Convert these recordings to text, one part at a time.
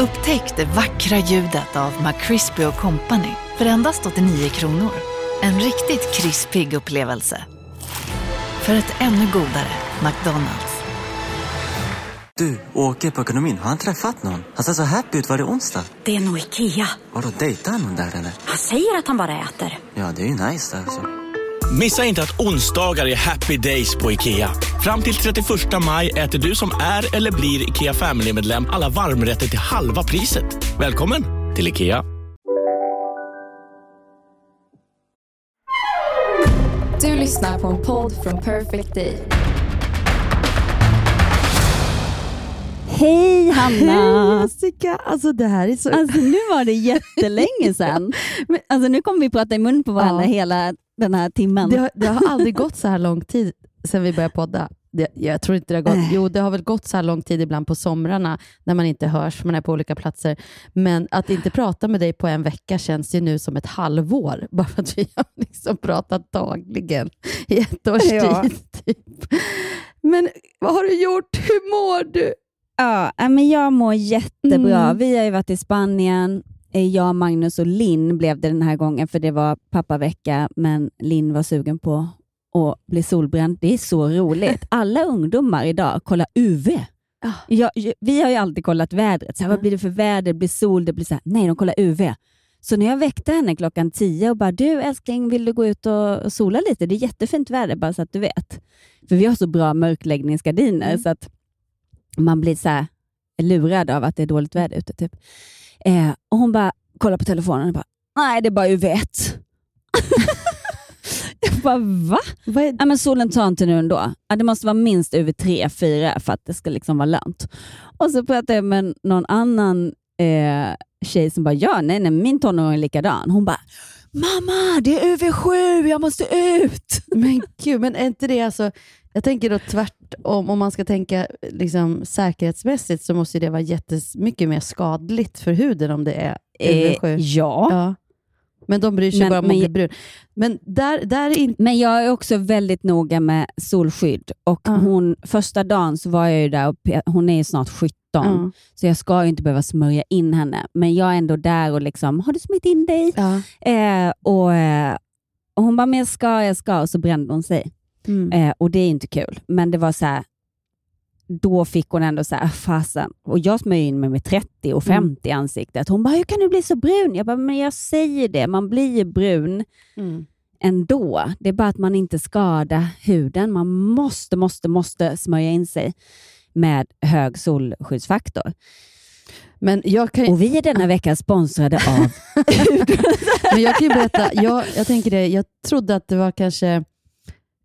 Upptäck det vackra ljudet av McCrispy Company för endast 89 kronor. En riktigt krispig upplevelse. För ett ännu godare McDonalds. Du, åker på ekonomin. Har han träffat någon? Han ser så happy ut. Var det onsdag? Det är nog Ikea. Har du dejtat någon där eller? Han säger att han bara äter. Ja, det är ju nice där alltså. Missa inte att onsdagar är happy days på IKEA. Fram till 31 maj äter du som är eller blir IKEA Family-medlem alla varmrätter till halva priset. Välkommen till IKEA. Du lyssnar på en podd från Perfect Day. Hej Hanna! Jessica, alltså det här är så... Alltså nu var det jättelänge sedan. Men, alltså nu kommer vi prata i mun på varandra Ja. hela den här timmen. Det har, det har aldrig gått så här lång tid sedan vi började podda. Det, jag tror inte det har gått. Jo, det har väl gått så här lång tid ibland på somrarna när man inte hörs, man är på olika platser. Men att inte prata med dig på en vecka känns ju nu som ett halvår, bara för att vi har liksom pratat dagligen i ett års Ja. tid. Typ. Men vad har du gjort? Hur mår du? Ja, men jag mår jättebra. Mm. Vi har ju varit i Spanien. Eh, Jag, Magnus och Linn blev det den här gången, för det var pappavecka, men Linn var sugen på att bli solbränd. Det är så roligt. Alla ungdomar idag kollar UV. Ja. Jag, vi har ju alltid kollat vädret. Så här, Vad blir det för väder? Det blir sol. Det blir så här. Nej, de kollar UV. Så när jag väckte henne klockan tio och bara, du älskling, vill du gå ut och, sola lite? Det är jättefint väder, bara så att du vet. För vi har så bra mörkläggningsgardiner, Mm. så att man blir så lurad av att det är dåligt väder ute. Typ. Eh, och hon bara kollar på telefonen och bara, nej det är bara UV1. jag bara, va? Vad är... Ja, men solen tar inte nu ändå. Ja, det måste vara minst UV3, 4 för att det ska liksom vara lönt. Och så pratade jag med någon annan eh, tjej som bara, ja nej, nej min tonåring är likadan. Hon bara, mamma det är UV7, jag måste ut. Men gud, men är inte det alltså... Jag tänker då tvärtom, om man ska tänka liksom, säkerhetsmässigt så måste det vara jättemycket mer skadligt för huden om det är UV7. Eh, ja. Ja. Men de bryr sig Men- bara om men- att bli brun. Men där, där är inte... Men jag är också väldigt noga med solskydd. Och Ja. hon, första dagen så var jag ju där och hon är ju snart 17, Ja. så jag ska ju inte behöva smörja in henne. Men jag är ändå där och liksom, har du smörjt in dig? Ja. Eh, och, eh, och Hon bara, men jag ska, jag ska. Och så brände hon sig. Mm. Eh, och det är inte kul. Men det var så här, då fick hon ändå så här, fasen. Och jag smörjer in mig med 30 och 50 i ansiktet. Hon bara, hur kan du bli så brun? Jag bara, men jag säger det, man blir ju brun Mm. ändå. Det är bara att man inte skadar huden. Man måste, måste, måste smörja in sig med hög solskyddsfaktor. Men, jag kan, ju- Och vi är denna vecka sponsrade av men jag kan berätta, jag, jag tänker det, jag trodde att det var kanske...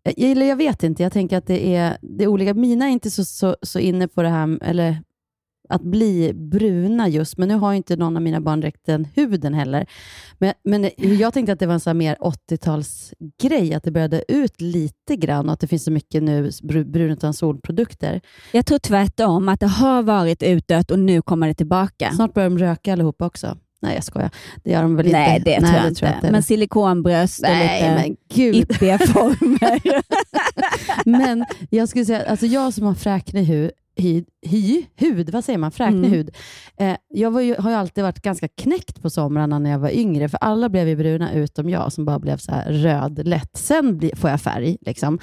Jag, eller jag vet inte, jag tänker att det är, det är olika. Mina är inte så, så, så inne på det här, eller att bli bruna just, men nu har ju inte någon av mina barn direkt den huden heller. Men, men jag tänkte att det var en här mer 80-talsgrej, att det började ut lite grann och att det finns så mycket nu br- brun utan solprodukter. Jag tror tvärtom, att det har varit utdött och nu kommer det tillbaka. Snart börjar de röka allihopa också. Nej, jag skojar. Det gör de väl Nej, inte? det tror jag inte. men silikonbröst och Nej, lite yppiga former. Men jag skulle säga, alltså jag som har fräknig hud, hy, hy, hud, vad säger man? Fräknig Mm. hud. Eh, jag ju, har ju alltid varit ganska knäckt på somrarna när jag var yngre, för alla blev ju bruna utom jag som bara blev så röd lätt. Sen bli, får jag färg. Liksom.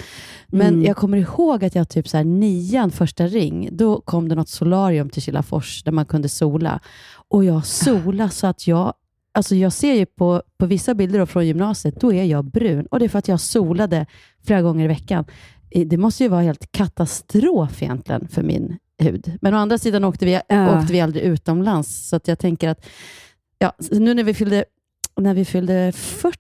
Men Mm. jag kommer ihåg att jag typ så här nian, första ring, då kom det något solarium till Kilafors där man kunde sola. Och jag solade så att jag Alltså jag ser ju på, på vissa bilder då från gymnasiet, då är jag brun. Och det är för att jag solade flera gånger i veckan. Det måste ju vara helt katastrof egentligen för min hud. Men å andra sidan åkte vi, Ja. åkte vi aldrig utomlands, så att jag tänker att ja, nu när vi fyllde, när vi fyllde 40,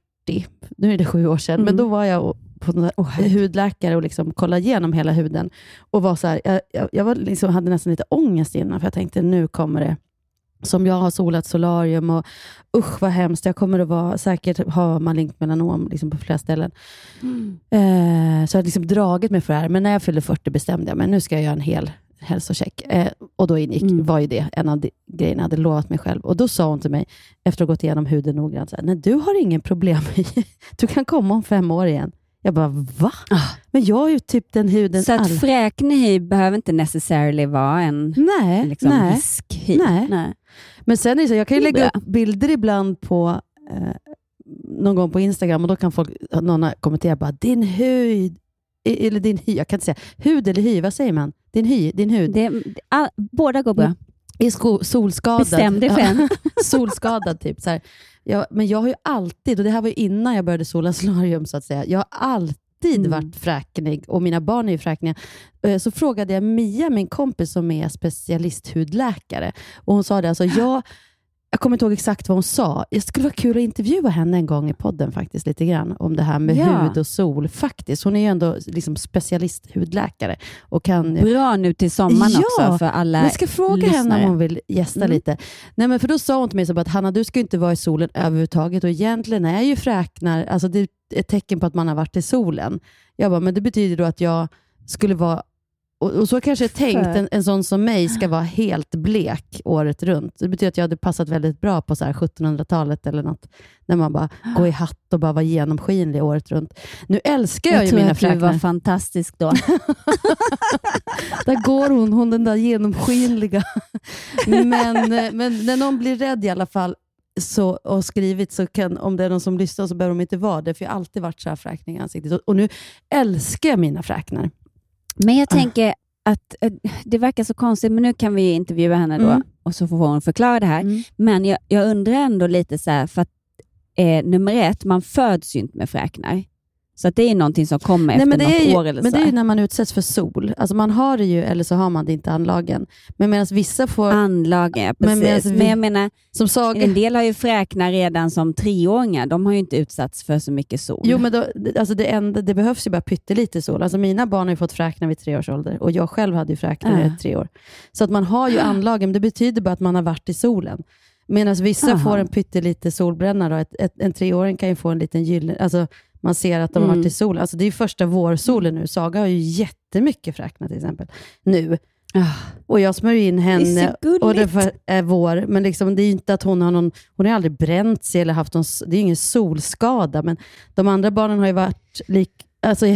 nu är det sju år sedan, Mm. men då var jag på en hudläkare och liksom kollade igenom hela huden. Och var så här, jag, jag, jag var liksom, hade nästan lite ångest innan, för jag tänkte nu kommer det som jag har solat solarium och usch vad hemskt, jag kommer att vara, säkert ha malignt melanom liksom på flera ställen. Eh, så jag har liksom dragit mig för det här, men när jag fyllde 40 bestämde jag mig, nu ska jag göra en hel hälsocheck. Eh, och då ingick, Mm. var ju det en av de grejerna jag hade lovat mig själv. Och då sa hon till mig, efter att ha gått igenom huden noggrant, så här, nej du har ingen problem, du kan komma om fem år igen. Jag bara, va? Men jag har ju typ den huden Ah. Så att alla... fräknig behöver inte necessarily vara en Nej, liksom, nej. hiskhy. Nej. Men sen är det så, jag kan ju lägga upp bilder ibland på eh, någon gång på Instagram och då kan folk, någon har kommenterat bara din hud, eller din hy, jag kan inte säga hud eller hy, vad säger man? Din hy, din hud. Det, all, båda går bra. Är sko- solskadad. Bestäm dig själv. solskadad typ. Så här. Ja, men jag har ju alltid, och det här var ju innan jag började sola solarium så att säga, jag har alltid Mm. varit fräknig och mina barn är ju fräkniga. Eh, Så frågade jag Mia, min kompis som är specialisthudläkare, och hon sa det, alltså jag, jag kommer inte ihåg exakt vad hon sa. Det skulle vara kul att intervjua henne en gång i podden faktiskt, lite grann, om det här med Ja. hud och sol. Faktiskt. Hon är ju ändå liksom specialisthudläkare och kan Bra nu till sommaren Ja, också för alla jag ska fråga henne lyssnare. om hon vill gästa Mm. lite. Nej, men för Då sa hon till mig så att Hanna, du ska inte vara i solen överhuvudtaget och egentligen är ju fräknar, alltså det är ett tecken på att man har varit i solen. Jag bara, men det betyder då att jag skulle vara och, och så kanske jag tänkt, en, en sån som mig ska vara helt blek året runt. Det betyder att jag hade passat väldigt bra på så här 1700-talet eller något, när man bara går i hatt och bara var genomskinlig året runt. Nu älskar jag, Jag ju tror mina att du fräknar. var fantastisk då. Där går hon, hon den där genomskinliga. Men, eh, men när någon blir rädd i alla fall så, och skrivit, så kan, om det är någon som lyssnar så behöver de inte vara det, för jag har alltid varit så här fräkning i ansiktet. Och nu älskar jag mina fräknar. Men jag Ah. tänker att eh, det verkar så konstigt, men nu kan vi ju intervjua henne då Mm. och så får hon förklara det här. Mm. Men jag, jag undrar ändå lite så här, för att eh, nummer ett, man föds ju inte med fräknar. Så att det är någonting som kommer Nej, efter men det, något ju, år eller men så. det är ju när man utsätts för sol. Alltså man har det ju, eller så har man det inte anlagen. Men medan vissa får, Anlagen, ja, Men precis. medan Men, vi- jag menar, som Saga, en del har ju fräknar redan som treåringar. De har ju inte utsatts för så mycket sol. Jo, men då, alltså det, enda, det behövs ju bara pyttelite sol. Alltså mina barn har ju fått fräknar vid tre års ålder och jag själv hade ju fräknar Ah. i tre år. Så att man har ju anlagen, men det betyder bara att man har varit i solen. Medan vissa Aha. får en pyttelite solbränna. Då. Ett, ett, en treåring kan ju få en liten gyllene... Alltså man ser att de har Mm. varit i solen. Alltså det är ju första vårsolen nu. Saga har ju jättemycket fräknar till exempel. Nu. Ah, Och jag smörjer in det henne gulligt. och det är vår, men liksom, det är inte att hon har någon, hon har aldrig bränt sig eller haft någon, det är ingen solskada, men de andra barnen har ju varit lik, alltså,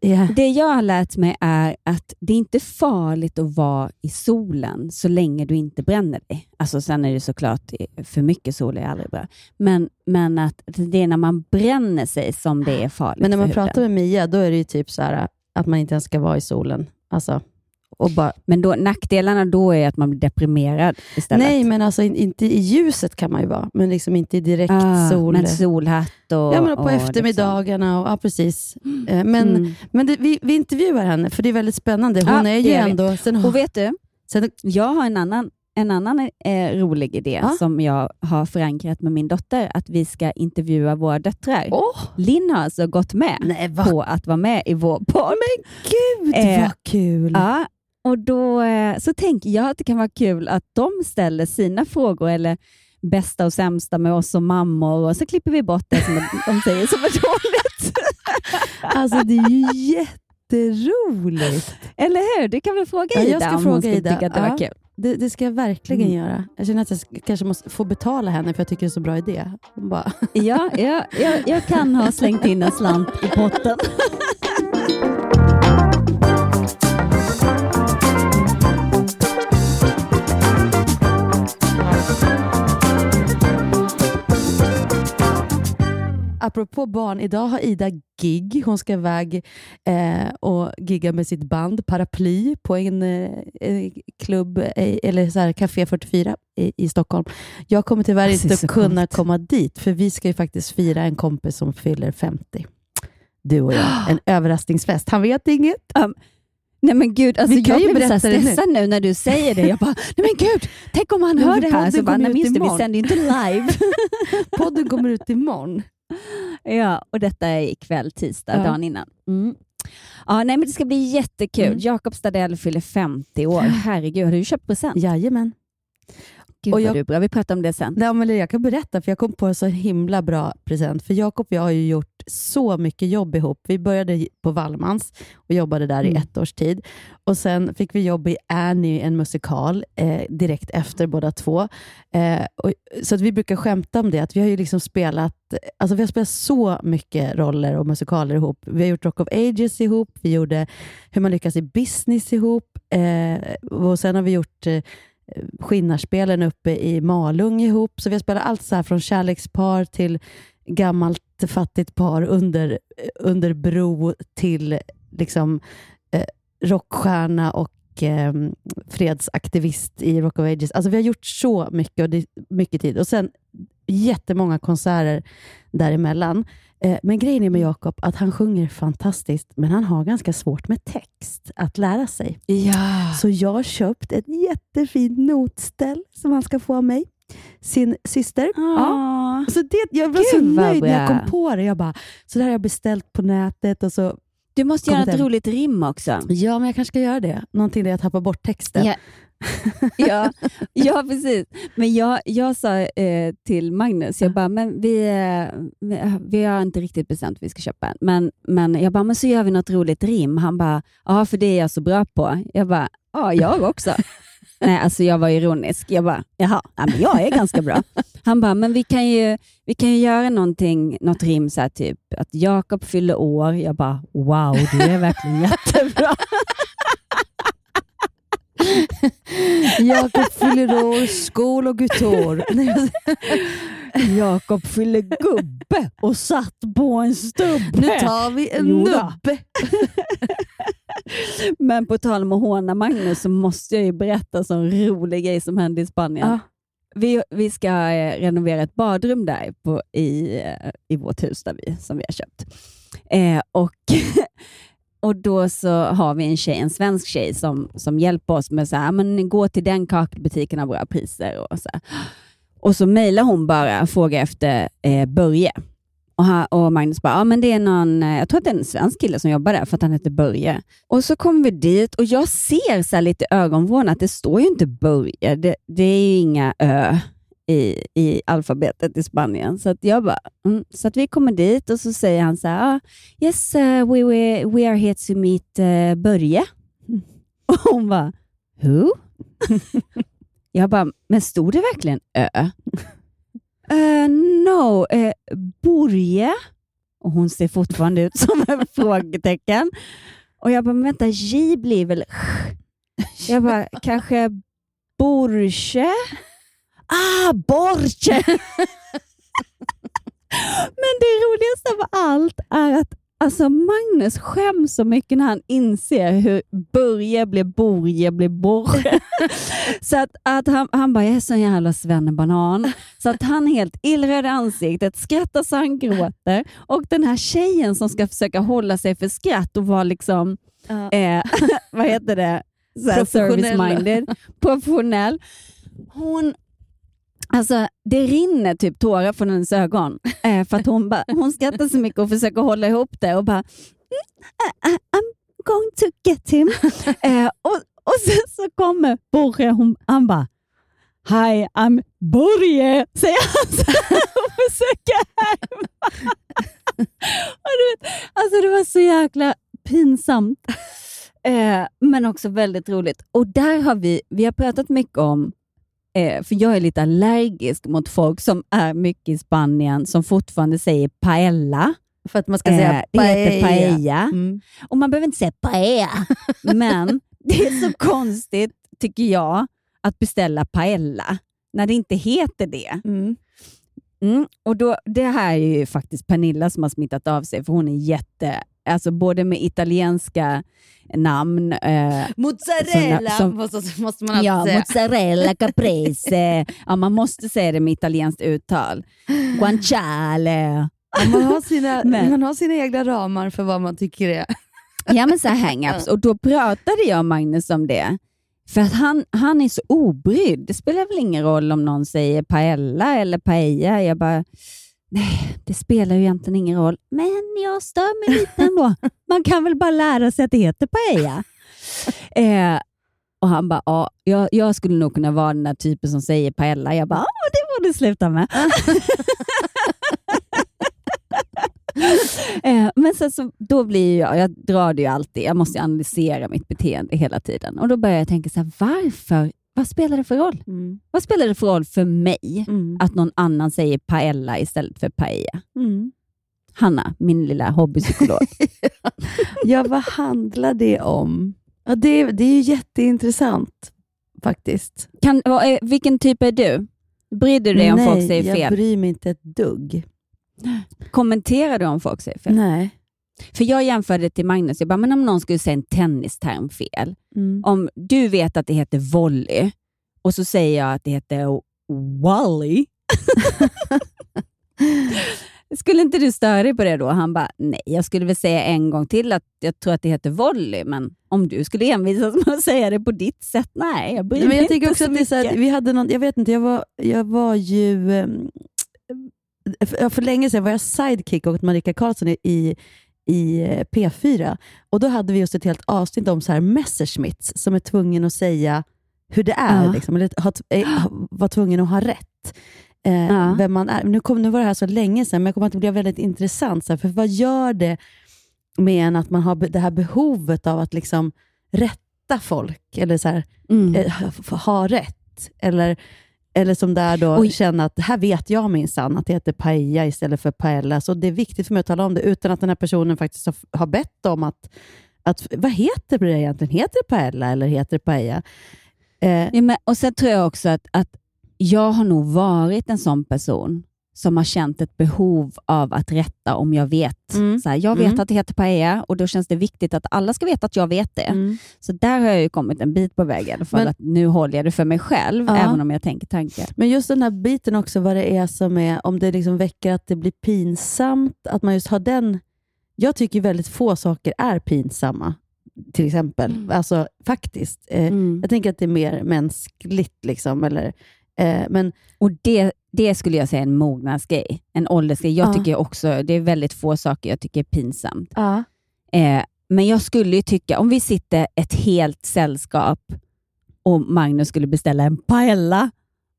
ja. Det jag har lärt mig är att det är inte farligt att vara i solen så länge du inte bränner dig. Alltså sen är det såklart, för mycket sol är aldrig bra. Men, men att det är när man bränner sig som det är farligt men när man pratar med Mia, då är det ju typ så här att man inte ens ska vara i solen. Alltså, och bara, Men då, nackdelarna då är att man blir deprimerad istället. nej, men alltså in, inte i ljuset kan man ju vara, men liksom inte i direkt ah, sol. Men solhatt och... Ja, men på och eftermiddagarna. Och, ja, precis. Eh, Men, Liksom. Mm. men det, vi, vi intervjuar henne, för det är väldigt spännande. Hon Ja, är ju ändå... Sen, Och vet du, sen, jag har en annan, en annan eh, rolig idé Ja. som jag har förankrat med min dotter, att vi ska intervjua våra döttrar. åh, Linn har alltså gått med nej, på att vara med i vår podd. Gud Eh, vad kul! Ja, och då eh, så tänker jag att det kan vara kul att de ställer sina frågor eller bästa och sämsta med oss som mammor och så klipper vi bort det som de säger som är dåligt. Alltså det är ju jätteroligt. Eller hur? Du kan väl fråga Ja, jag Ida ska om fråga hon skulle Ida. tycka att det Ja. var kul. Det, det ska jag verkligen Mm. göra. Jag känner att jag sk- kanske måste få betala henne för jag tycker det är så bra idé. Bara, Ja, ja, jag, jag kan ha slängt in en slant i potten. apropå barn, idag har Ida gig. Hon ska iväg eh, och gigga med sitt band Paraply på en eh, klubb, eh, eller så här, Café 44 i, i Stockholm. Jag kommer tyvärr Alltså, inte så kunna coolt. komma dit, för vi ska ju faktiskt fira en kompis som fyller 50. Du och jag. En överraskningsfest. Han vet inget. Nej men gud, alltså jag blir så det nu. stressad nu. när du säger det. Jag bara, nej men gud, tänk om han hör det här. Så bara, nej vi sänder ju inte live. Podden kommer ut imorgon. Ja, och detta är ikväll, tisdag, Ja. dagen innan. Mm. Ja, nej, men det ska bli jättekul. Mm. Jakob Stadell fyller 50 år. Herregud, har du köpt present? Jajamän. Gud Och vad jag- du är bra. Vi pratar om det sen. Nej, men jag kan berätta, för jag kom på en så himla bra present. För Jakob och jag har ju gjort så mycket jobb ihop. Vi började på Wallmans och jobbade där i Mm. ett års tid. Och Sen fick vi jobb i Annie, en musikal, eh, direkt efter båda två. Eh, och, så att vi brukar skämta om det, att vi har ju liksom spelat alltså vi har spelat så mycket roller och musikaler ihop. Vi har gjort Rock of Ages ihop, vi gjorde Hur man lyckas i business ihop eh, och sen har vi gjort eh, Skinnarspelen uppe i Malung ihop. Så vi har spelat allt så här från kärlekspar till gammalt fattigt par under, under bro till liksom eh, rockstjärna och eh, fredsaktivist i Rock of Ages. Alltså vi har gjort så mycket och det mycket tid. Och sen jättemånga konserter däremellan. Eh, men grejen är med Jakob att han sjunger fantastiskt, men han har ganska svårt med text att lära sig. Ja. Så jag har köpt ett jättefint notställ som han ska få av mig. Sin syster. Ja. Ja. Så det, jag var Gud, så nöjd när jag kom på det. Jag bara, så där har jag beställt på nätet. Och så, Du måste göra ett roligt rim också. ja, men jag kanske ska göra det. Någonting där jag tappar bort texten. Ja. ja, ja, precis. Men jag, jag sa eh, till Magnus, jag bara, men vi, eh, vi, har inte riktigt bestämt vad vi ska köpa än. Men, men jag bara, men så gör vi något roligt rim. Han bara, ja för det är jag så bra på. Jag bara, ja jag också. Nej, alltså jag var ironisk. Jag bara, jaha, ja, men jag är ganska bra. Han bara, men vi kan ju, vi kan ju göra någonting, något rim så här typ att Jakob fyller år. Jag bara, wow, du är verkligen jättebra. Jakob fyller år, skål och jag- Jakob fyller gubbe och satt på en stubbe. Nu tar vi en nubbe. Men på tal om att håna Magnus så måste jag ju berätta en rolig grej som hände i Spanien. Ja. Vi, vi ska eh, renovera ett badrum där på, i, eh, i vårt hus där vi, som vi har köpt. Eh, och, och Då så har vi en tjej, en svensk tjej som, som hjälper oss med så här, men gå till den kakelbutiken har bra priser. Och så, här. och så mejlar hon bara och frågar efter eh, Börje. Och, han, och Magnus bara, ja men det är någon, eh, jag tror att det är en svensk kille som jobbar där för att han heter Börje. Och så kommer vi dit och jag ser så här lite i ögonvrån att det står ju inte Börje. Det, det är ju inga ö i, i alfabetet i Spanien. Så att jag bara, mm. så att vi kommer dit och så säger han så här, ah, yes uh, we, we, we are here to meet uh, Börje. Och hon bara, who? jag bara, men stod det verkligen ö? Uh, no, uh, Borje. Och hon ser fortfarande ut som en frågetecken. Och jag bara, men vänta, J blir väl Jag bara, kanske Borche? Ah, Borche! men det roligaste av allt är att Alltså Magnus skäms så mycket när han inser hur Börje blir Borje blir Borre. så att, att han, han bara, jag är sån jävla svennebanan. Så att han helt illröd i ansiktet, skrattar så han gråter. Och den här tjejen som ska försöka hålla sig för skratt och vara liksom, Ja. eh, vad heter det, service-minded, professionell. Hon, Alltså, det rinner typ tårar från hennes ögon. Eh, för att hon, bara, hon skrattar så mycket och försöker hålla ihop det och bara mm, I, I, I'm going to get him. eh, och, och sen så kommer Borre, hon, han bara Hi, I'm Borje, säger han och försöker härma. och du vet, alltså det var så jäkla pinsamt. Eh, men också väldigt roligt. Och där har vi, vi har pratat mycket om Eh, för jag är lite allergisk mot folk som är mycket i Spanien som fortfarande säger paella. För att man ska säga Eh, det heter paella. paella. Mm. Och man behöver inte säga paella. Men det är så konstigt, tycker jag, att beställa paella när det inte heter det. Mm. Mm. Och då, det här är ju faktiskt Pernilla som har smittat av sig, för hon är jätte... Alltså både med italienska namn, eh, Mozzarella Som- som- måste, måste man alltid ja, säga. mozzarella, caprese. ja, man måste säga det med italienskt uttal. Guanciale. Ja, man, har sina, Men- man har sina egna ramar för vad man tycker är. Ja, men så här hang-ups. Och då pratade jag och Magnus om det. För att han, han är så obrydd. Det spelar väl ingen roll om någon säger paella eller paella. Jag bara, nej, det spelar ju egentligen ingen roll. Men jag stör mig lite ändå. Man kan väl bara lära sig att det heter paella. Eh, och han bara, ja, jag, jag skulle nog kunna vara den där typen som säger paella. Jag bara, ja, det får du sluta med. Eh, men sen så, då blir jag, jag drar det ju alltid, jag måste analysera mitt beteende hela tiden. Och då börjar jag tänka så här, varför? Vad spelar det för roll? Mm. Vad spelar det för roll för mig Mm. att någon annan säger paella istället för paella? Mm. Hanna, min lilla hobbypsykolog. Ja, vad handlar det om? Ja, det, det är ju jätteintressant faktiskt. kan, vilken typ är du? Bryr du dig om Nej, folk säger jag fel? bryr mig inte ett dugg. Kommenterar du om folk säger fel? Nej. För jag jämförde till Magnus, jag bara, men om någon skulle säga en tennisterm fel. Mm. Om du vet att det heter volley och så säger jag att det heter wally. skulle inte du störa dig på det då? Han bara, nej, jag skulle väl säga en gång till att jag tror att det heter volley, men om du skulle envisas med att säga det på ditt sätt, nej, jag bryr Nej, mig men jag tänker också så att det är vi hade någon, jag vet inte, jag var, jag var ju, ehm, för, för länge sedan var jag sidekick åt Marika Karlsson i, i, eh, P4 och då hade vi just ett helt avsnitt om så här Messerschmitts som är tvungen att säga hur det är, Ja. liksom, eller ha, eh, var tvungen att ha rätt. Eh, Ja. Vem man är. Nu, kom, nu var det här så länge sedan, men jag kommer att det blev väldigt intressant. Så här, för vad gör det med en att man har det här behovet av att liksom rätta folk? Eller så här, Mm. eh, ha rätt. Eller, eller som där då Oj. känna att här vet jag minsann, att det heter paella istället för paella. Så det är viktigt för mig att tala om det utan att den här personen faktiskt har, har bett om att, att vad heter det egentligen? Heter det paella eller heter det paella? Eh, Ja, men, och sen tror jag också att, att jag har nog varit en sån person som har känt ett behov av att rätta om jag vet. Mm. Så här, jag vet Mm. att det heter paella och då känns det viktigt att alla ska veta att jag vet det. mm. Så där har jag ju kommit en bit på väg i alla fall. Men- att nu håller jag det för mig själv, Ja. även om jag tänker tankar. Men just den här biten också, vad det är som är, om det liksom väcker att det blir pinsamt, att man just har den... Jag tycker väldigt få saker är pinsamma, till exempel. Mm. Alltså faktiskt. Eh, Mm. Jag tänker att det är mer mänskligt. Liksom, eller, eh, men Och det, det skulle jag säga är en mognadsgrej, en åldersgrej. Jag Ja. tycker också, det är väldigt få saker jag tycker är pinsamt. ja. Eh, men jag skulle ju tycka, om vi sitter ett helt sällskap och Magnus skulle beställa en paella,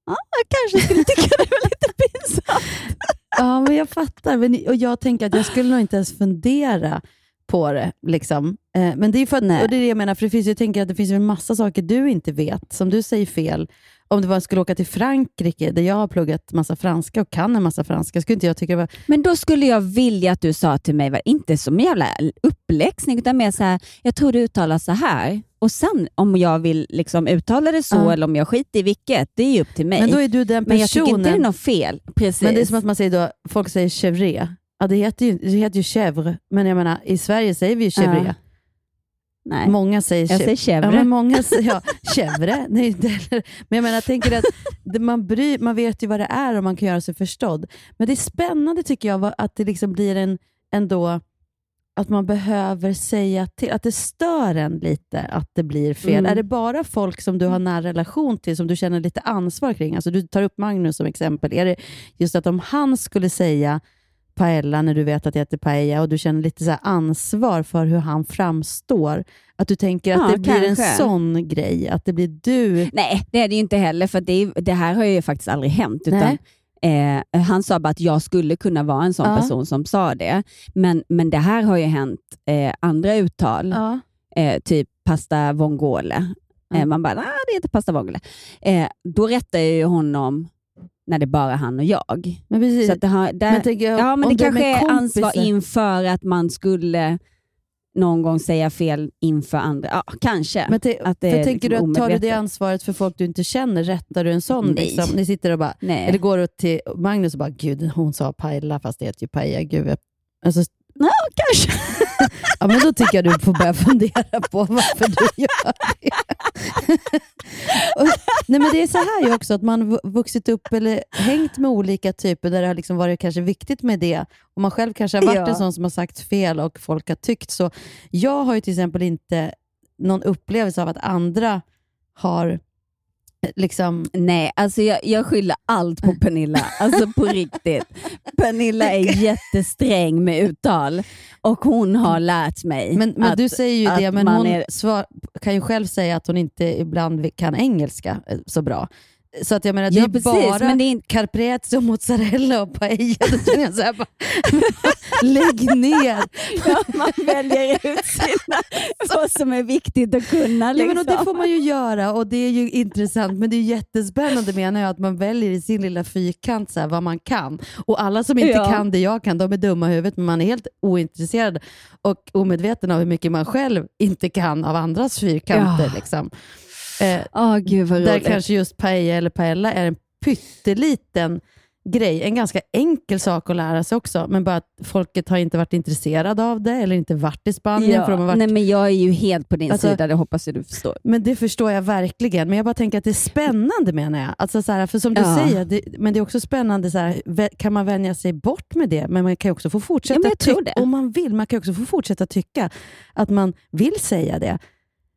ja, jag kanske skulle tycka det var lite pinsamt. ja, men jag fattar. Men, och jag tänker att jag skulle nog inte ens fundera på det. Liksom. Eh, men det är för Nej. och det är det jag menar, för det finns, jag tänker att det finns en massa saker du inte vet, som du säger fel. Om det var skulle åka till Frankrike, där jag har pluggat massa franska och kan en massa franska, skulle inte jag tycka det var... Men då skulle jag vilja att du sa till mig, inte som en jävla uppläxning, utan mer så här, jag tror du uttalar så här. Och sen om jag vill liksom uttala det så, Ja. eller om jag skiter i vilket, det är ju upp till mig. Men då är du den Men jag tycker personen... inte det är något fel. Precis. Men det är som att man säger då, folk säger chèvre. Ja, det heter ju, det heter ju chèvre, men jag menar, i Sverige säger vi ju chèvre. Ja. Nej, Många säger jag säger Ja, chèvre. men många säger ja, chèvre. Nej, inte heller. Men jag menar, jag tänker att det, man, man vet ju vad det är och man kan göra sig förstådd. Men det är spännande tycker jag att det liksom blir en, ändå att man behöver säga till, att det stör en lite att det blir fel. Mm. Är det bara folk som du har nära relation till, som du känner lite ansvar kring? Alltså du tar upp Magnus som exempel. Är det just att om han skulle säga paella när du vet att det heter paella och du känner lite så ansvar för hur han framstår, att du tänker att Ja, det blir en kanske. sån grej, att det blir du. Nej, det är det ju inte heller, för det, det här har ju faktiskt aldrig hänt. Utan, eh, han sa bara att jag skulle kunna vara en sån Ja. person som sa det. Men, men det här har ju hänt eh, andra uttal, Ja. eh, typ pasta vongole. Ja. man bara, nej det heter pasta vongole. Eh, då rättar jag ju honom när det är bara han och jag. Men precis. Så att det, har, där, men tänker jag, ja, men det kanske är ansvar inför att man skulle någon gång säga fel inför andra. Ja, kanske. Men te, att det för är tänker liksom du att tar du det ansvaret för folk du inte känner, rättar du en sån? Nej. Liksom? Ni sitter och bara, Nej. eller går du till Magnus och bara, gud hon sa paella fast det heter ju paella. Gud, jag... alltså, Ja, kanske. ja, men då tycker jag du får börja fundera på varför du gör det. och, nej, men det är så här ju också, att man vu- vuxit upp eller hängt med olika typer där det har liksom varit kanske viktigt med det. Och man själv kanske har varit Ja. en sån som har sagt fel och folk har tyckt så. Jag har ju till exempel inte någon upplevelse av att andra har liksom... Nej, alltså jag, jag skyller allt på Pernilla. Alltså på riktigt. Pernilla är jättesträng med uttal och hon har lärt mig Men, men att, du säger ju det, men hon är- svar, kan ju själv säga att hon inte ibland kan engelska eh, så bra. Så att jag menar, det Ja, är precis, bara men det är inte- carpaccio, mozzarella och paella. Då känner jag så här, bara, lägg ner. Ja, man väljer ut sina, vad som är viktigt att kunna. Ja, Liksom. men och det får man ju göra och det är ju intressant men det är jättespännande menar jag att man väljer i sin lilla fyrkant så här, vad man kan. Och alla som inte Ja. kan det jag kan, de är dumma i huvudet men man är helt ointresserad och omedveten av hur mycket man själv inte kan av andras fyrkanter. Ja. Liksom. Eh, Åh, gud vad där kanske just paella eller paella är en pytteliten grej. En ganska enkel sak att lära sig också, men bara att folket har inte varit intresserade av det eller inte varit i Spanien. För de har varit Nej, men jag är ju helt på din Alltså- sida, det hoppas jag du förstår. men det förstår jag verkligen. Men jag bara tänker att det är spännande menar jag. Alltså så här, för som du Ja. säger, det, men det är också spännande, så här, kan man vänja sig bort med det? Men man kan också få Ja, fortsätta tror tycka, om man vill, man kan också få fortsätta tycka att man vill säga det.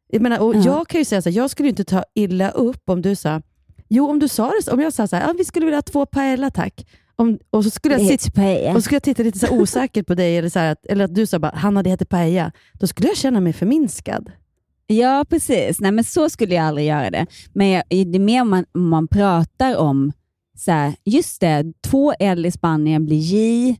Jag, menar, och Ja. jag kan ju säga så här, jag skulle inte ta illa upp om du sa, jo om du sa det, om jag sa så här, ja, vi skulle vilja ha två paella tack. Om, och så skulle jag sitta och så skulle jag titta lite så osäkert på dig, eller, så att, eller att du sa bara, Hanna det heter paella. Då skulle jag känna mig förminskad. Ja, precis. Nej, men så skulle jag aldrig göra det. Men jag, det är mer om man, om man pratar om, så här, just det, två L i Spanien blir J,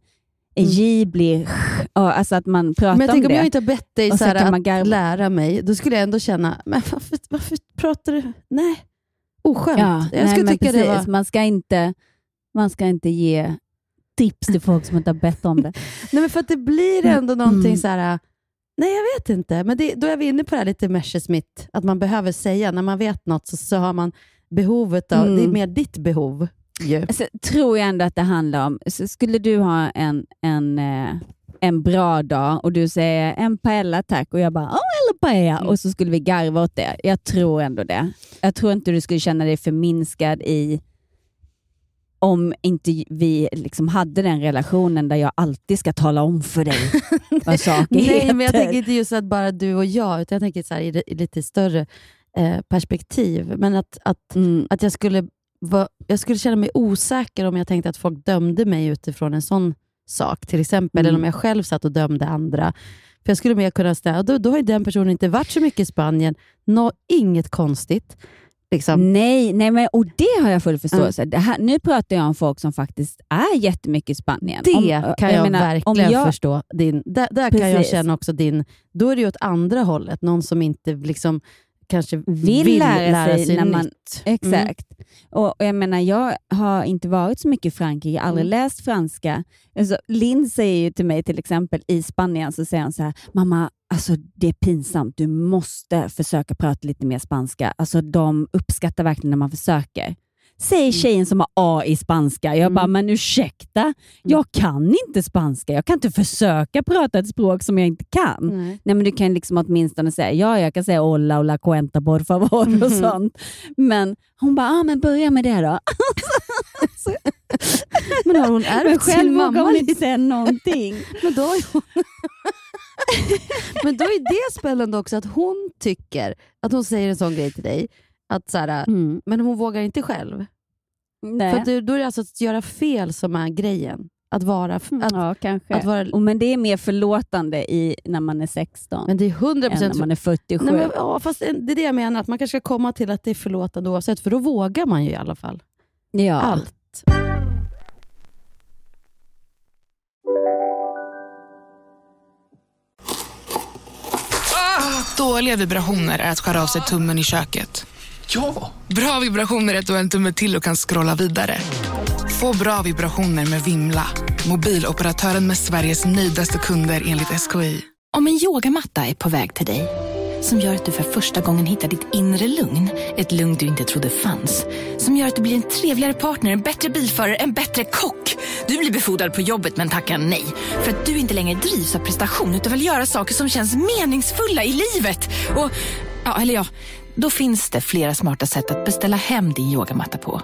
J blir och, alltså att man pratar Men jag om om det. jag inte har bett dig Och så att lära mig, då skulle jag ändå känna, men varför, varför pratar du? Nej, oskönt. ja, jag nej, skulle tycka precis. det var... man, ska inte, man ska inte ge tips till folk som inte har bett om det. Nej, men för att det blir ändå någonting Mm. så här, nej jag vet inte, men det, då är vi inne på det här lite Messerschmitt, att man behöver säga, när man vet något så, så har man behovet av, Mm. det är mer ditt behov. Ju. Alltså, tror jag ändå att det handlar om, skulle du ha en, en, eh, en bra dag och du säger en paella tack och jag bara, oh, eller paella Mm. och så skulle vi garva åt det. Jag tror ändå det. Jag tror inte du skulle känna dig förminskad i om inte vi liksom hade den relationen där jag alltid ska tala om för dig vad saker Nej, heter. men jag tänker inte just att bara du och jag, utan jag tänker så här, i, i lite större eh, perspektiv. Men att, att, Mm. att jag, skulle va, jag skulle känna mig osäker om jag tänkte att folk dömde mig utifrån en sån sak, till exempel. Mm. Eller om jag själv satt och dömde andra. För Jag skulle mer kunna säga, då, då har den personen inte varit så mycket i Spanien. Nå, inget konstigt. Liksom. Nej, nej men, och det har jag full förståelse. Det här, nu pratar jag om folk som faktiskt är jättemycket i Spanien. Det Om- kan jag, menar, verkligen jag, förstå. Din, där där kan jag känna också din... Då är det ju åt andra hållet. Någon som inte liksom kanske Vill lära sig när man- nytt. Exakt. Och jag menar, jag har inte varit så mycket i Frankrike, jag har aldrig Mm. läst franska. Alltså, Linn säger ju till mig till exempel i Spanien, så säger han så här, mamma, alltså det är pinsamt, du måste försöka prata lite mer spanska. Alltså de uppskattar verkligen när man försöker. Säger tjejen som har A i spanska. Jag bara, Mm. men ursäkta, jag kan inte spanska. Jag kan inte försöka prata ett språk som jag inte kan. Nej. Nej, men du kan liksom åtminstone säga, ja jag kan säga hola och la cuenta por favor och sånt. Men hon bara, ah, men börja med det då. Men har hon ärvt Men själv sin vågar mamma hon inte säga någonting. Men då, är hon... Men då är det spännande också att hon tycker, att hon säger en sån grej till dig, att så här, men hon vågar inte själv. Nej. För att du, då är det alltså att göra fel som är grejen. Att vara... Att, ja, kanske. att vara Och, men det är mer förlåtande i, när man är 16 men det är 100% än när man är 47. Nej, men, ja, fast det är det jag menar, att man kanske ska komma till att det är förlåtande oavsett, för då vågar man ju i alla fall. ja. Allt. Dåliga vibrationer är att skära av sig tummen i köket. Ja! Bra vibrationer är att du har en tumme till och kan scrolla vidare. Få bra vibrationer med Vimla. Mobiloperatören med Sveriges nöjdaste kunder enligt SKI. Om en yogamatta är på väg till dig, som gör att du för första gången hittar ditt inre lugn, ett lugn du inte trodde fanns, som gör att du blir en trevligare partner, en bättre bilförare, en bättre kock. Du blir befordrad på jobbet men tackar nej, för att du inte längre drivs av prestation utan vill göra saker som känns meningsfulla i livet. Och, ja, eller ja, då finns det flera smarta sätt att beställa hem din yogamatta på.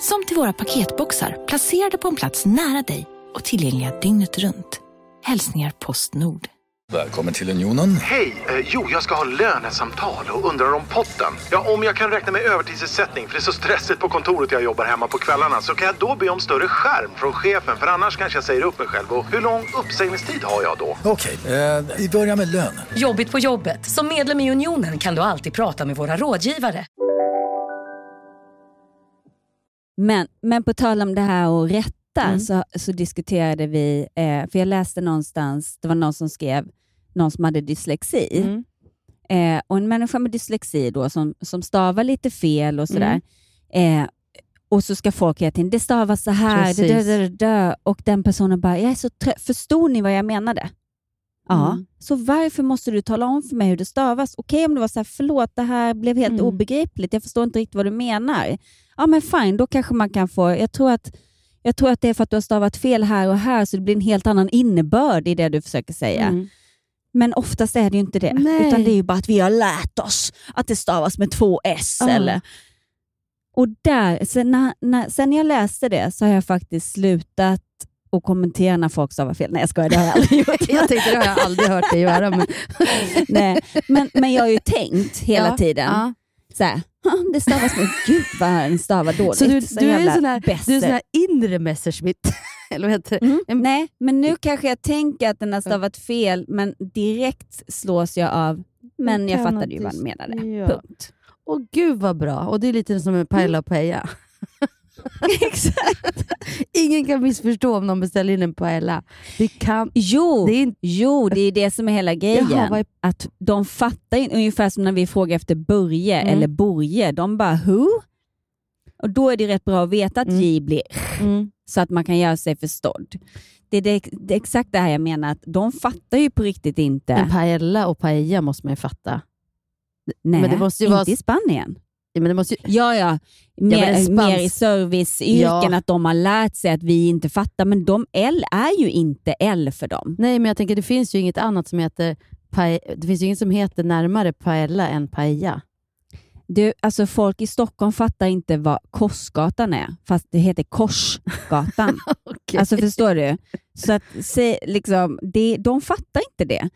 Som till våra paketboxar placerade på en plats nära dig och tillgängliga dygnet runt. Hälsningar Postnord. Välkommen till Unionen. Hej! Eh, jo, jag ska ha lönesamtal och undrar om potten. Ja, om jag kan räkna med övertidsersättning för det är så stressigt på kontoret jag jobbar hemma på kvällarna så kan jag då be om större skärm från chefen för annars kanske jag säger upp mig själv. Och hur lång uppsägningstid har jag då? Okej, eh, vi börjar med lön. Jobbigt på jobbet. Som medlem i Unionen kan du alltid prata med våra rådgivare. Men, men på tal om det här att rätta Mm. så, så diskuterade vi, eh, för jag läste någonstans, det var någon som skrev, någon som hade dyslexi. Mm. Eh, och en människa med dyslexi då, som, som stavar lite fel och sådär. Eh, och så ska folk hela tiden, det stavas så här, det, det, det, det, och den personen bara, jag är så trött, förstod ni vad jag menade? Ja, Mm. så varför måste du tala om för mig hur det stavas? Okej om det var så här, förlåt, det här blev helt Mm. obegripligt, jag förstår inte riktigt vad du menar. Ja men fine, då kanske man kan få, jag tror att jag tror att det är för att du har stavat fel här och här, så det blir en helt annan innebörd i det du försöker säga. Mm. Men oftast är det ju inte det. Nej. Utan det är ju bara att vi har lärt oss att det stavas med två S. Ja. Eller. Och där, sen, när, när, sen jag läste det så har jag faktiskt slutat att kommentera när folk stavar fel. Nej jag skojar, det har jag aldrig gjort. Jag tänkte, det har jag aldrig hört dig göra. Men... Nej, men, men jag har ju tänkt hela Ja, tiden. ja. Så här, "Ha, det stavas med gud vad den stavar dåligt. Så du, Så du är sån här, du är sån här inre Messerschmitt. Eller vad heter? Mm. En- Nej, men nu kanske jag tänker att den har stavat fel, men direkt slås jag av, men jag fattade ju vad den menade. Ja. Punkt. Åh gud vad bra. Och det är lite som en Paella och Peja. Exakt. Ingen kan missförstå om någon beställer in en Paella. Det kan... Jo, Det är inte... jo, det är det som är hela grejen. Jaha, vad Att de fattar ju, ungefär som när vi frågar efter Börje Mm. eller Borge. De bara who? Och då är det rätt bra att veta att Mm. J blir Mm. Så att man kan göra sig förstådd. Det är, det, det är exakt det här jag menar, att de fattar ju på riktigt inte. En Paella och Paella måste man ju fatta. Nej, men det måste ju inte vara- i Spanien. Ja, men det måste ju... Ja, ja. Mer, men en spansk- mer i serviceyrken, Ja. att de har lärt sig att vi inte fattar. Men de L är ju inte L för dem. Nej, men jag tänker det finns ju inget annat som heter. Det finns ju inget som heter närmare Paella än Paella. Du, alltså folk i Stockholm fattar inte vad Korsgatan är, fast det heter Korsgatan. Okej. Alltså förstår du? Så att, se, liksom, det, de fattar inte det.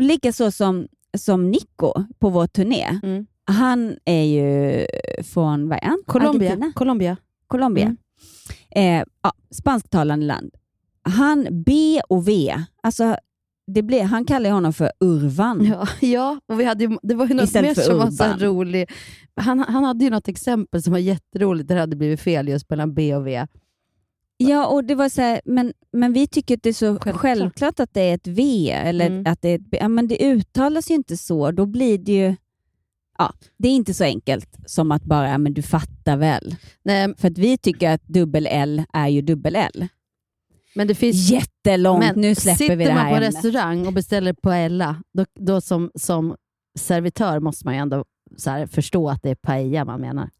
Likaså som, som Nico på vår turné. Mm. Han är ju från, vad är han? Colombia. Argentina? Colombia. Colombia. Mm. Eh, ja, spansktalande land. Han B och V, alltså det blev, han kallar ju honom för Urvan. Ja, ja och vi hade ju, det var ju något Istället mer som var så roligt. Han, han hade ju något exempel som var jätteroligt där det hade blivit fel just mellan B och V. Ja, och det var så här, men, men vi tycker att det är så självklart, Självklart. att det är ett V, eller Mm. att det är ett. Ja, men det uttalas ju inte så. Då blir det ju... Ja, det är inte så enkelt som att bara, men du fattar väl. Nej, För att vi tycker att dubbel-L är ju dubbel-L. Men det finns... Jättelångt, men nu släpper sitter vi det man här på ämnet. restaurang och beställer paella, då, då som, som servitör måste man ju ändå här, förstå att det är paella man menar.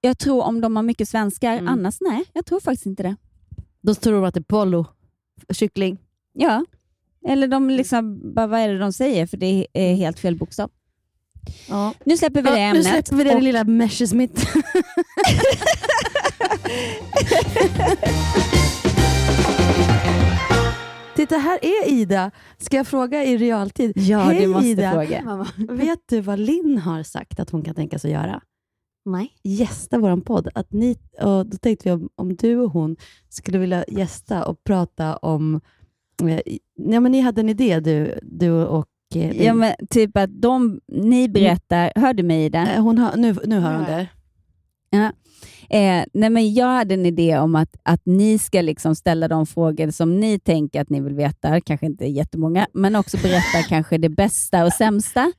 Jag tror om de har mycket svenskar, Mm. annars nej, jag tror faktiskt inte det. Då tror de att det är pollo, kyckling. Ja, eller de liksom, bara, vad är det de säger? För det är helt fel bokstav. Ja. Nu släpper vi det Ja, nu ämnet. släpper vi det och- lilla Messerschmitt. Titta, här är Ida. Ska jag fråga i realtid? Ja, Hej du måste Ida. fråga. Vet du vad Linn har sagt att hon kan tänka sig att göra? Nej. Gästa vår podd. Att ni, och då tänkte vi om, om du och hon skulle vilja gästa och prata om... Eh, ja, men ni hade en idé, du, du och eh. Ja, men typ att de, ni berättar, hör du mig Ida? Eh, hon hör, nu, nu hör hon det. Ja. Eh, nej men jag hade en idé om att, att ni ska liksom ställa de frågor som ni tänker att ni vill veta, kanske inte jättemånga, men också berätta kanske det bästa och sämsta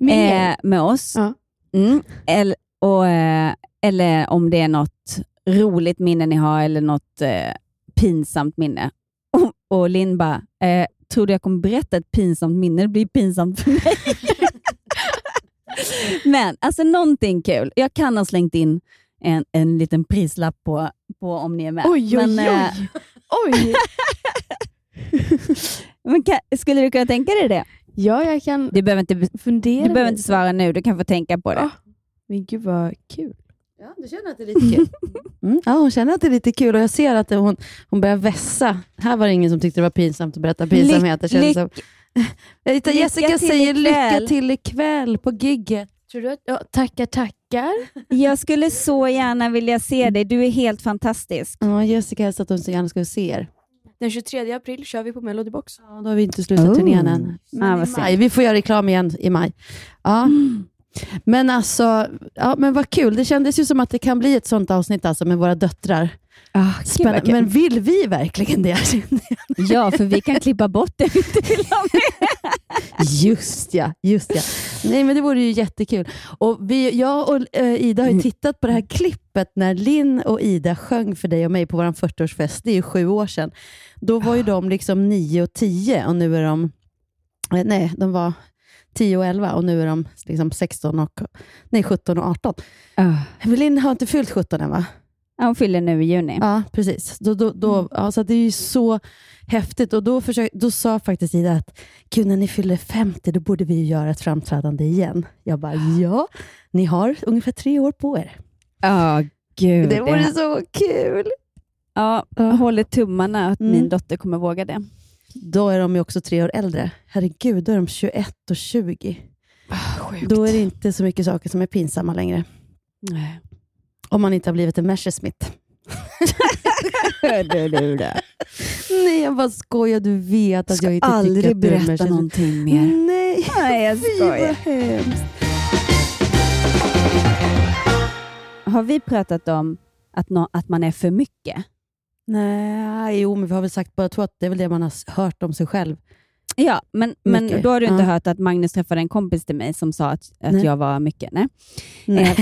eh, med oss. Ja. Mm. Eller, och, eh, eller om det är något roligt minne ni har eller något eh, pinsamt minne. Och, och Linn bara, eh, tror du jag kommer berätta ett pinsamt minne? Det blir pinsamt för mig. Men alltså någonting kul. Jag kan ha slängt in en, en liten prislapp på, på om ni är med. Oj, oj, men, eh, Oj! men kan, skulle du kunna tänka dig det? Ja, jag kan Du behöver inte, fundera. du behöver inte svara nu, du kan få tänka på det. Ja. Men gud vad kul. Ja, du känner att det är lite kul? Mm. Ja, hon känner att det är lite kul och jag ser att hon, hon börjar vässa. Här var det ingen som tyckte det var pinsamt att berätta pinsamheter. som. Lita, lycka Jessica till säger ikväll. lycka till ikväll på gigget. Tror du att... Ja, tackar, tackar. Jag skulle så gärna vilja se dig. Du är helt fantastisk. Ja, Jessica hälsade att hon så gärna skulle se er. Den 23 april kör vi på Melody Box. Ja, då har vi inte slutat Oh. turnén än. Men Ah, maj. Vi får göra reklam igen i maj. Ja. Men alltså, ja, men vad kul. Det kändes ju som att det kan bli ett sånt avsnitt alltså, med våra döttrar. Ah, Spännande. kul. Men vill vi verkligen det? Ja, för vi kan klippa bort det vi inte vill ha med. Just ja, just ja. Nej, men det vore ju jättekul. Och vi, jag och eh, Ida har ju tittat på det här klippet när Linn och Ida sjöng för dig och mig på vår 40-årsfest. Det är ju sju år sedan. Då var ju de liksom 9 och 10 och nu är de... eh, Nej, de var 10 och 11 och nu är de liksom 16 och, nej, 17 och 18. Ah. Men Linn har inte fyllt 17 än va? Ja, hon fyller nu i juni. Ja, precis. Då, då, då, ja, så att det är ju så häftigt. Och då, försök, då sa faktiskt Ida att Gud, när ni fyller 50, då borde vi göra ett framträdande igen. Jag bara, ja, ni har ungefär tre år på er. Ja, gud. Det vore så kul. Ja, jag håller tummarna att Mm. min dotter kommer våga det. Då är de ju också tre år äldre. Herregud, då är de 21 och 20. Sjukt. Då är det inte så mycket saker som är pinsamma längre. Nej. Om man inte har blivit en Messerschmitt. du, du, du. Nej, jag bara skojar. Du vet att Ska jag inte tycker aldrig att du är berätta Messerschmitt. någonting mer. Nej, Nej, jag fy vad skojar. hemskt. Har vi pratat om att, nå- att man är för mycket? Nej, jo, men vi har väl sagt båda två att det är väl det man har s- hört om sig själv. Ja, men, men Mycket. då har du inte Ja. hört att Magnus träffade en kompis till mig som sa att, att Nej. jag var mycket. Nej. Nej. Eh,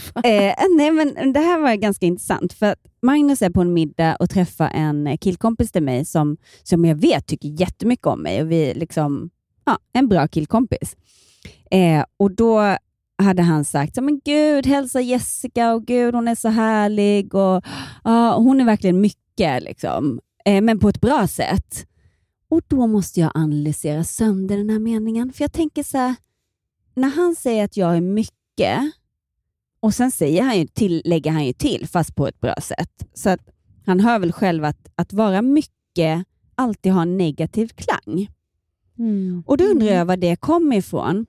för, eh, nej, men det här var ganska intressant. För Magnus är på en middag och träffar en killkompis till mig som, som jag vet tycker jättemycket om mig. Och vi är liksom, ja, en bra killkompis. Eh, och då hade han sagt, men gud, hälsa Jessica och gud, hon är så härlig. Och, ja, hon är verkligen mycket, liksom. eh, men på ett bra sätt. Och då måste jag analysera sönder den här meningen. För jag tänker så här, när han säger att jag är mycket, och sen säger han ju till, lägger han ju till, fast på ett bra sätt. Så att han hör väl själv att, att vara mycket alltid har en negativ klang. Mm. Och då undrar jag var det kommer ifrån.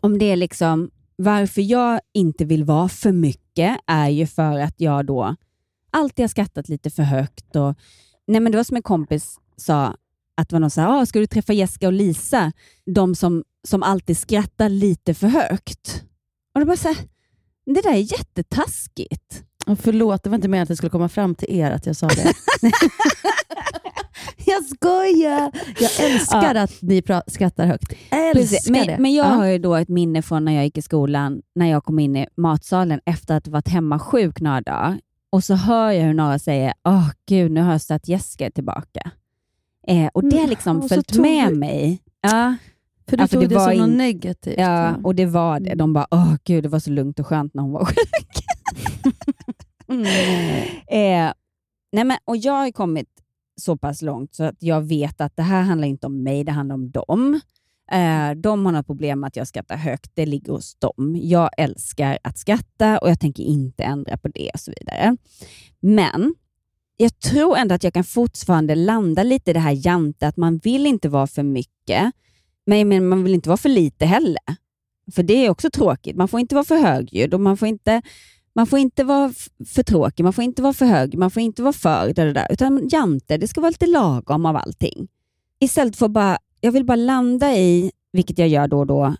Om det är liksom, varför jag inte vill vara för mycket är ju för att jag då alltid har skrattat lite för högt. Och, nej men det var som en kompis sa, att det var någon så här, ah, ska du träffa Jessica och Lisa? De som, som alltid skrattar lite för högt. Och det bara så här, det där är jättetaskigt. Och förlåt, det var inte meningen att det skulle komma fram till er att jag sa det. jag skojar! Jag älskar att ni skrattar högt. Älskar. Men, det. men jag Ja. har ju då ett minne från när jag gick i skolan, när jag kom in i matsalen efter att ha varit hemma sjuk några dagar. Och så hör jag hur några säger, åh gud, nu har jag stött Jessica tillbaka. Eh, och det har liksom Mm, och så följt med du- mig. Ja, För du Ja, för tog det det, var som något in- negativt. ja, och det var det. De bara, åh gud, det var så lugnt och skönt när hon var sjuk. Mm. Eh, nej men, och jag har kommit så pass långt så att jag vet att det här handlar inte om mig, det handlar om dem. Eh, de har något problem med att jag skrattar högt, det ligger hos dem. Jag älskar att skratta och jag tänker inte ändra på det och så vidare. Men jag tror ändå att jag kan fortfarande landa lite i det här jante, att man vill inte vara för mycket, men jag menar, man vill inte vara för lite heller. För det är också tråkigt. Man får inte vara för högljudd och man får inte man får inte vara för tråkig, man får inte vara för hög, man får inte vara för det där, utan jante, det ska vara lite lagom av allting. Istället för bara, jag vill bara landa i, vilket jag gör då och då,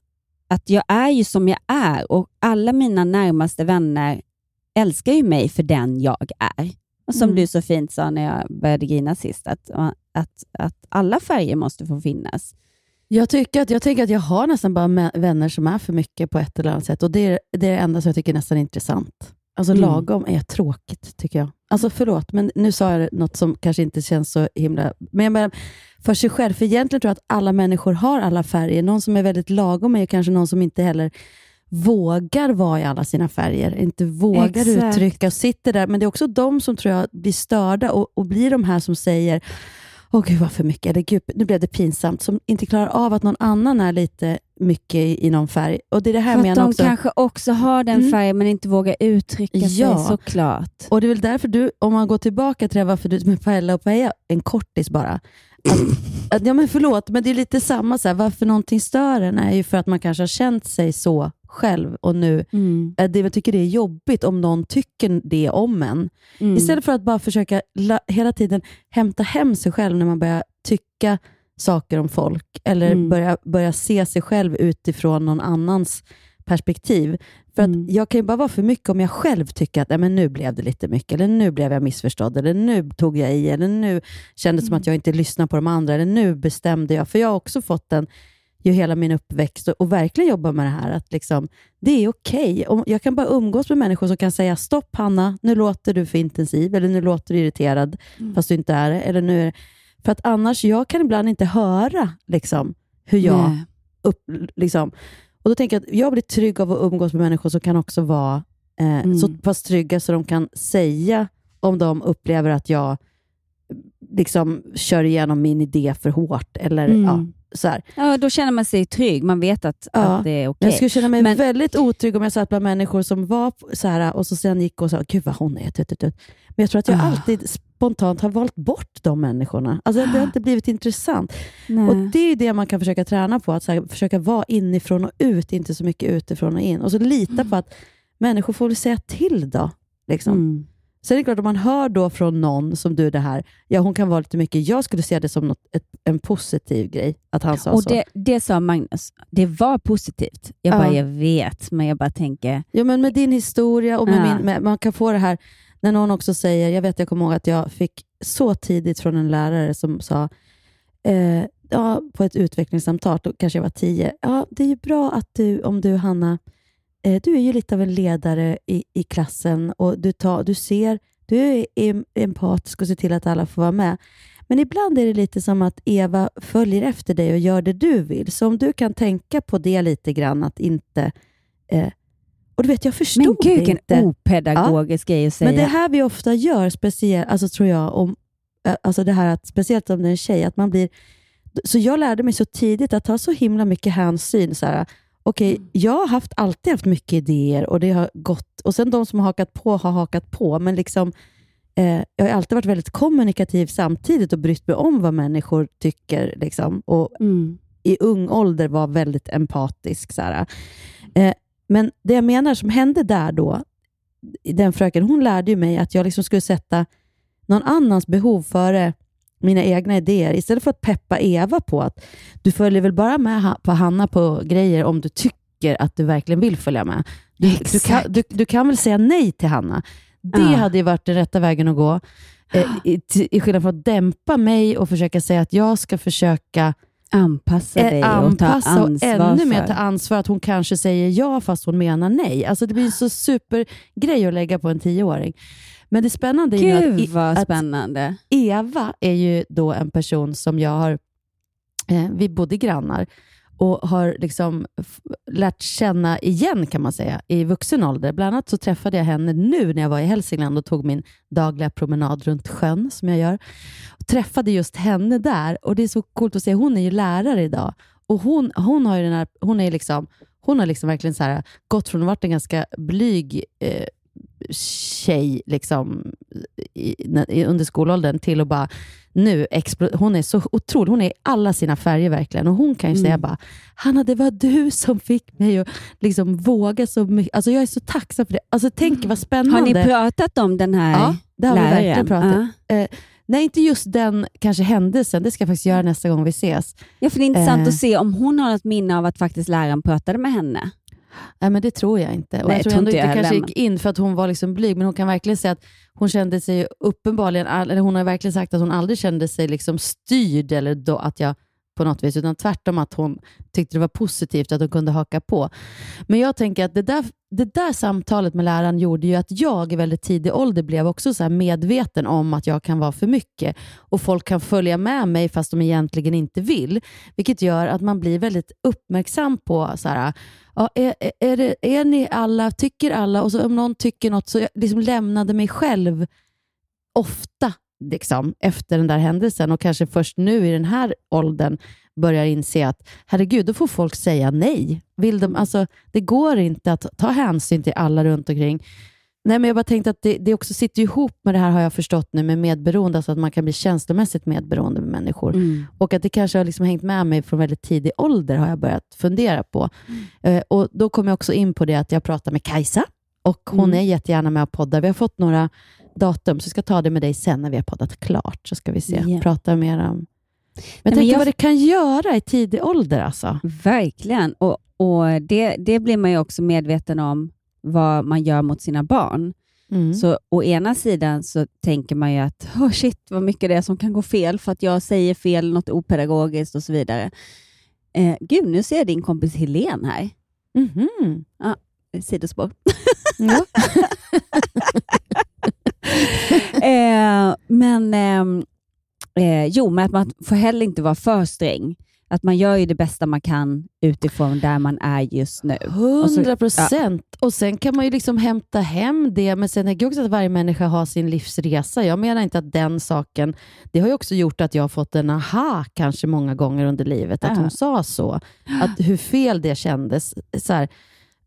att jag är ju som jag är och alla mina närmaste vänner älskar ju mig för den jag är. Och som Mm. du så fint sa när jag började grina sist, att, att, att alla färger måste få finnas. Jag, tycker att, jag tänker att jag har nästan bara vänner som är för mycket på ett eller annat sätt. Och Det är det, är det enda som jag tycker är nästan intressant. Alltså Mm. lagom är tråkigt, tycker jag. Alltså förlåt, men nu sa jag något som kanske inte känns så himla... Men jag menar, för sig själv. För egentligen tror jag att alla människor har alla färger. Någon som är väldigt lagom är kanske någon som inte heller vågar vara i alla sina färger. Inte vågar Exakt. uttrycka och sitter där. Men det är också de som tror jag blir störda och, och blir de här som säger Åh gud vad för mycket, eller gud, nu blev det pinsamt, som inte klarar av att någon annan är lite mycket i, i någon färg. Och det är det här För att de också. kanske också har den Mm. färgen men inte vågar uttrycka Ja. sig såklart. Och det är väl därför du, om man går tillbaka till det här varför du med Paella och Paella, en kortis bara. Att, att, ja men förlåt, men det är lite samma, så här, varför någonting stör en är ju för att man kanske har känt sig så själv och nu, Mm. eh, det jag tycker det är jobbigt om någon tycker det om en. Mm. Istället för att bara försöka la, hela tiden hämta hem sig själv när man börjar tycka saker om folk eller Mm. börja, börja se sig själv utifrån någon annans perspektiv. För att Mm. jag kan ju bara vara för mycket om jag själv tycker att men nu blev det lite mycket, eller nu blev jag missförstådd, eller nu tog jag i, eller nu kändes det som att jag inte lyssnade på de andra, eller nu bestämde jag. För jag har också fått den ju hela min uppväxt och, och verkligen jobba med det här. Att liksom, det är okej. Om Jag kan bara umgås med människor som kan säga stopp Hanna, nu låter du för intensiv, eller nu låter du irriterad, fast du inte är det. Eller nu är det. För att annars, jag kan ibland inte höra liksom, hur jag Nej. upp, liksom. Och då tänker jag att jag blir trygg av att umgås med människor som kan också vara eh, Mm. så pass trygga så de kan säga om de upplever att jag liksom kör igenom min idé för hårt. Eller, Mm. ja, så här. Ja, då känner man sig trygg. Man vet att, Ja. att det är okej. Jag skulle känna mig Men- väldigt otrygg om jag satt bland människor som var så här och så sen gick och sa, gud vad hon är. Tut, tut, tut. Men jag tror att jag Ah. alltid spontant har valt bort de människorna. Alltså det har inte blivit intressant. Nej. Och Det är det man kan försöka träna på, att så här, försöka vara inifrån och ut, inte så mycket utifrån och in. Och så lita på att människor får väl säga till då. Liksom. Mm. Sen är det klart, om man hör då från någon som du det här, ja hon kan vara lite mycket, jag skulle se det som något, ett, en positiv grej, att han sa Och så. det, det sa Magnus, det var positivt. Jag Ja. bara, jag vet, men jag bara tänker... Ja, men med din historia och med Ja. min, med, man kan få det här, när någon också säger, jag vet, jag kommer ihåg att jag fick så tidigt från en lärare som sa, eh, ja, på ett utvecklingssamtal, då kanske jag var tio, ja, det är ju bra att du, om du Hanna, du är ju lite av en ledare i, i klassen och du, tar, du ser, du är em- empatisk och ser till att alla får vara med. Men ibland är det lite som att Eva följer efter dig och gör det du vill. Så om du kan tänka på det lite grann, att inte... Eh, och du vet, jag förstod Men gud, vilken inte. opedagogisk grej att säga. Men det här vi ofta gör, speciellt, alltså tror jag, om, eh, alltså det här att, speciellt om det är en tjej, att man blir... Så jag lärde mig så tidigt att ta så himla mycket hänsyn. Så här, Okej, Mm. jag har haft, alltid haft mycket idéer och det har gått. Och sen de som har hakat på har hakat på, men liksom, eh, jag har alltid varit väldigt kommunikativ samtidigt och brytt mig om vad människor tycker. Liksom, och Mm. i ung ålder var väldigt empatisk. Så. Eh, men det jag menar som hände där då, den fröken, hon lärde ju mig att jag liksom skulle sätta någon annans behov före mina egna idéer. Istället för att peppa Eva på att du följer väl bara med på Hanna på grejer om du tycker att du verkligen vill följa med. Du, du, kan, du, du kan väl säga nej till Hanna? Det Ja. hade ju varit den rätta vägen att gå. Eh, i, I skillnad från att dämpa mig och försöka säga att jag ska försöka Anpassa eh, dig och ta anpassa och ansvar ännu mer ta ansvar att hon kanske säger ja fast hon menar nej. Alltså det blir en så supergrej att lägga på en tioåring. Men det spännande är ju Gud att, vad att spännande. Eva är ju då en person som jag har, eh, vi bodde grannar och har liksom lärt känna igen kan man säga i vuxen ålder. Bland annat så träffade jag henne nu när jag var i Hälsingland och tog min dagliga promenad runt sjön som jag gör. Och träffade just henne där och det är så coolt att se. Hon är ju lärare idag och hon, hon har ju den här, hon är liksom hon har liksom verkligen så här, gått från att ha varit en ganska blyg eh, tjej liksom, i, under skolåldern till att bara nu Hon är så otrolig. Hon är i alla sina färger verkligen. Och Hon kan ju Mm. säga bara, Hanna det var du som fick mig att liksom våga så mycket. Alltså jag är så tacksam för det. Alltså tänk vad spännande. Har ni pratat om den här Ja, det har vi läraren? verkligen pratat. Eh, nej, inte just den kanske händelsen. Det ska jag faktiskt göra nästa gång vi ses. Ja, för det är intressant Eh. att se om hon har något minne av att faktiskt läraren pratade med henne. Nej, men det tror jag inte. Och Nej, jag tror ändå inte jag kanske gick in för att hon var liksom blyg, men hon kan verkligen säga att hon kände sig uppenbarligen, eller hon har verkligen sagt att hon aldrig kände sig liksom styrd eller då att jag på något vis, utan tvärtom att hon tyckte det var positivt att hon kunde haka på. Men jag tänker att det där, det där samtalet med läraren gjorde ju att jag i väldigt tidig ålder blev också så här medveten om att jag kan vara för mycket och folk kan följa med mig fast de egentligen inte vill. Vilket gör att man blir väldigt uppmärksam på så här, ja, är, är, är, det, är ni alla, tycker alla och så om någon tycker något så jag liksom lämnade mig själv ofta liksom, efter den där händelsen och kanske först nu i den här åldern börjar inse att herregud, då får folk säga nej. Vill de, alltså, det går inte att ta hänsyn till alla runt omkring. Nej, men jag bara tänkte att det, det också sitter ihop med det här har jag förstått nu med medberoende, alltså att man kan bli känslomässigt medberoende med människor. Mm. Och att det kanske har liksom hängt med mig från väldigt tidig ålder har jag börjat fundera på. Eh, och Då kom jag också in på det att jag pratar med Kajsa och hon Mm. är jättegärna med och poddar. Vi har fått några datum, så jag ska ta det med dig sen när vi har poddat klart, så ska vi se. Ja. Prata mer om... Men tänk jag- vad det kan göra i tidig ålder alltså. Verkligen. Och, och det, det blir man ju också medveten om vad man gör mot sina barn. Mm. Så å ena sidan så tänker man ju att oh shit vad mycket det är som kan gå fel för att jag säger fel, något opedagogiskt och så vidare. Eh, gud, nu ser jag din kompis Helen här. Mhm. Ja, sidospår. Ja. eh, men ehm, eh, jo, men att man får heller inte vara för sträng. Att man gör ju det bästa man kan utifrån där man är just nu. Och så- Hundra procent. Och sen kan man ju liksom hämta hem det, men sen tänker jag också att varje människa har sin livsresa. Jag menar inte att den saken, det har ju också gjort att jag har fått en aha kanske många gånger under livet, att Ja. hon sa så. Att hur fel det kändes. Så här.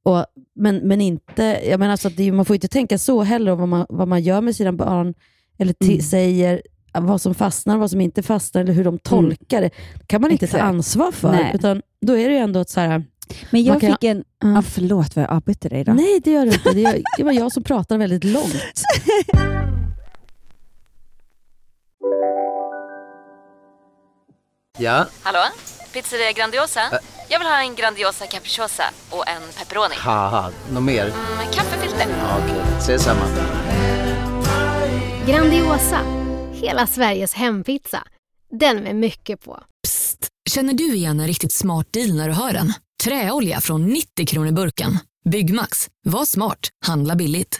Och, men, men inte, jag menar alltså att det, man får inte tänka så heller om vad man, vad man gör med sina barn, eller ti- Mm. säger vad som fastnar, vad som inte fastnar, eller hur de tolkar det. kan man inte Exakt. ta ansvar för. Nej. Utan då är det ju ändå ett så här, Men jag fick en... Ja, förlåt vad jag avbryter dig idag. Nej, det gör du inte. Det, gör, det var jag som pratar väldigt långt. Ja, Hallå? Pizzeria Grandiosa? Jag vill ha en Grandiosa capriciosa och en pepperoni. haha, något mer? Med kaffefilter. Ja, Okej, ses samma. Grandiosa, hela Sveriges hempizza. Den med mycket på. Känner du igen en riktigt smart deal när du hör den? Träolja från 90 kronor burken. Byggmax. Var smart. Handla billigt.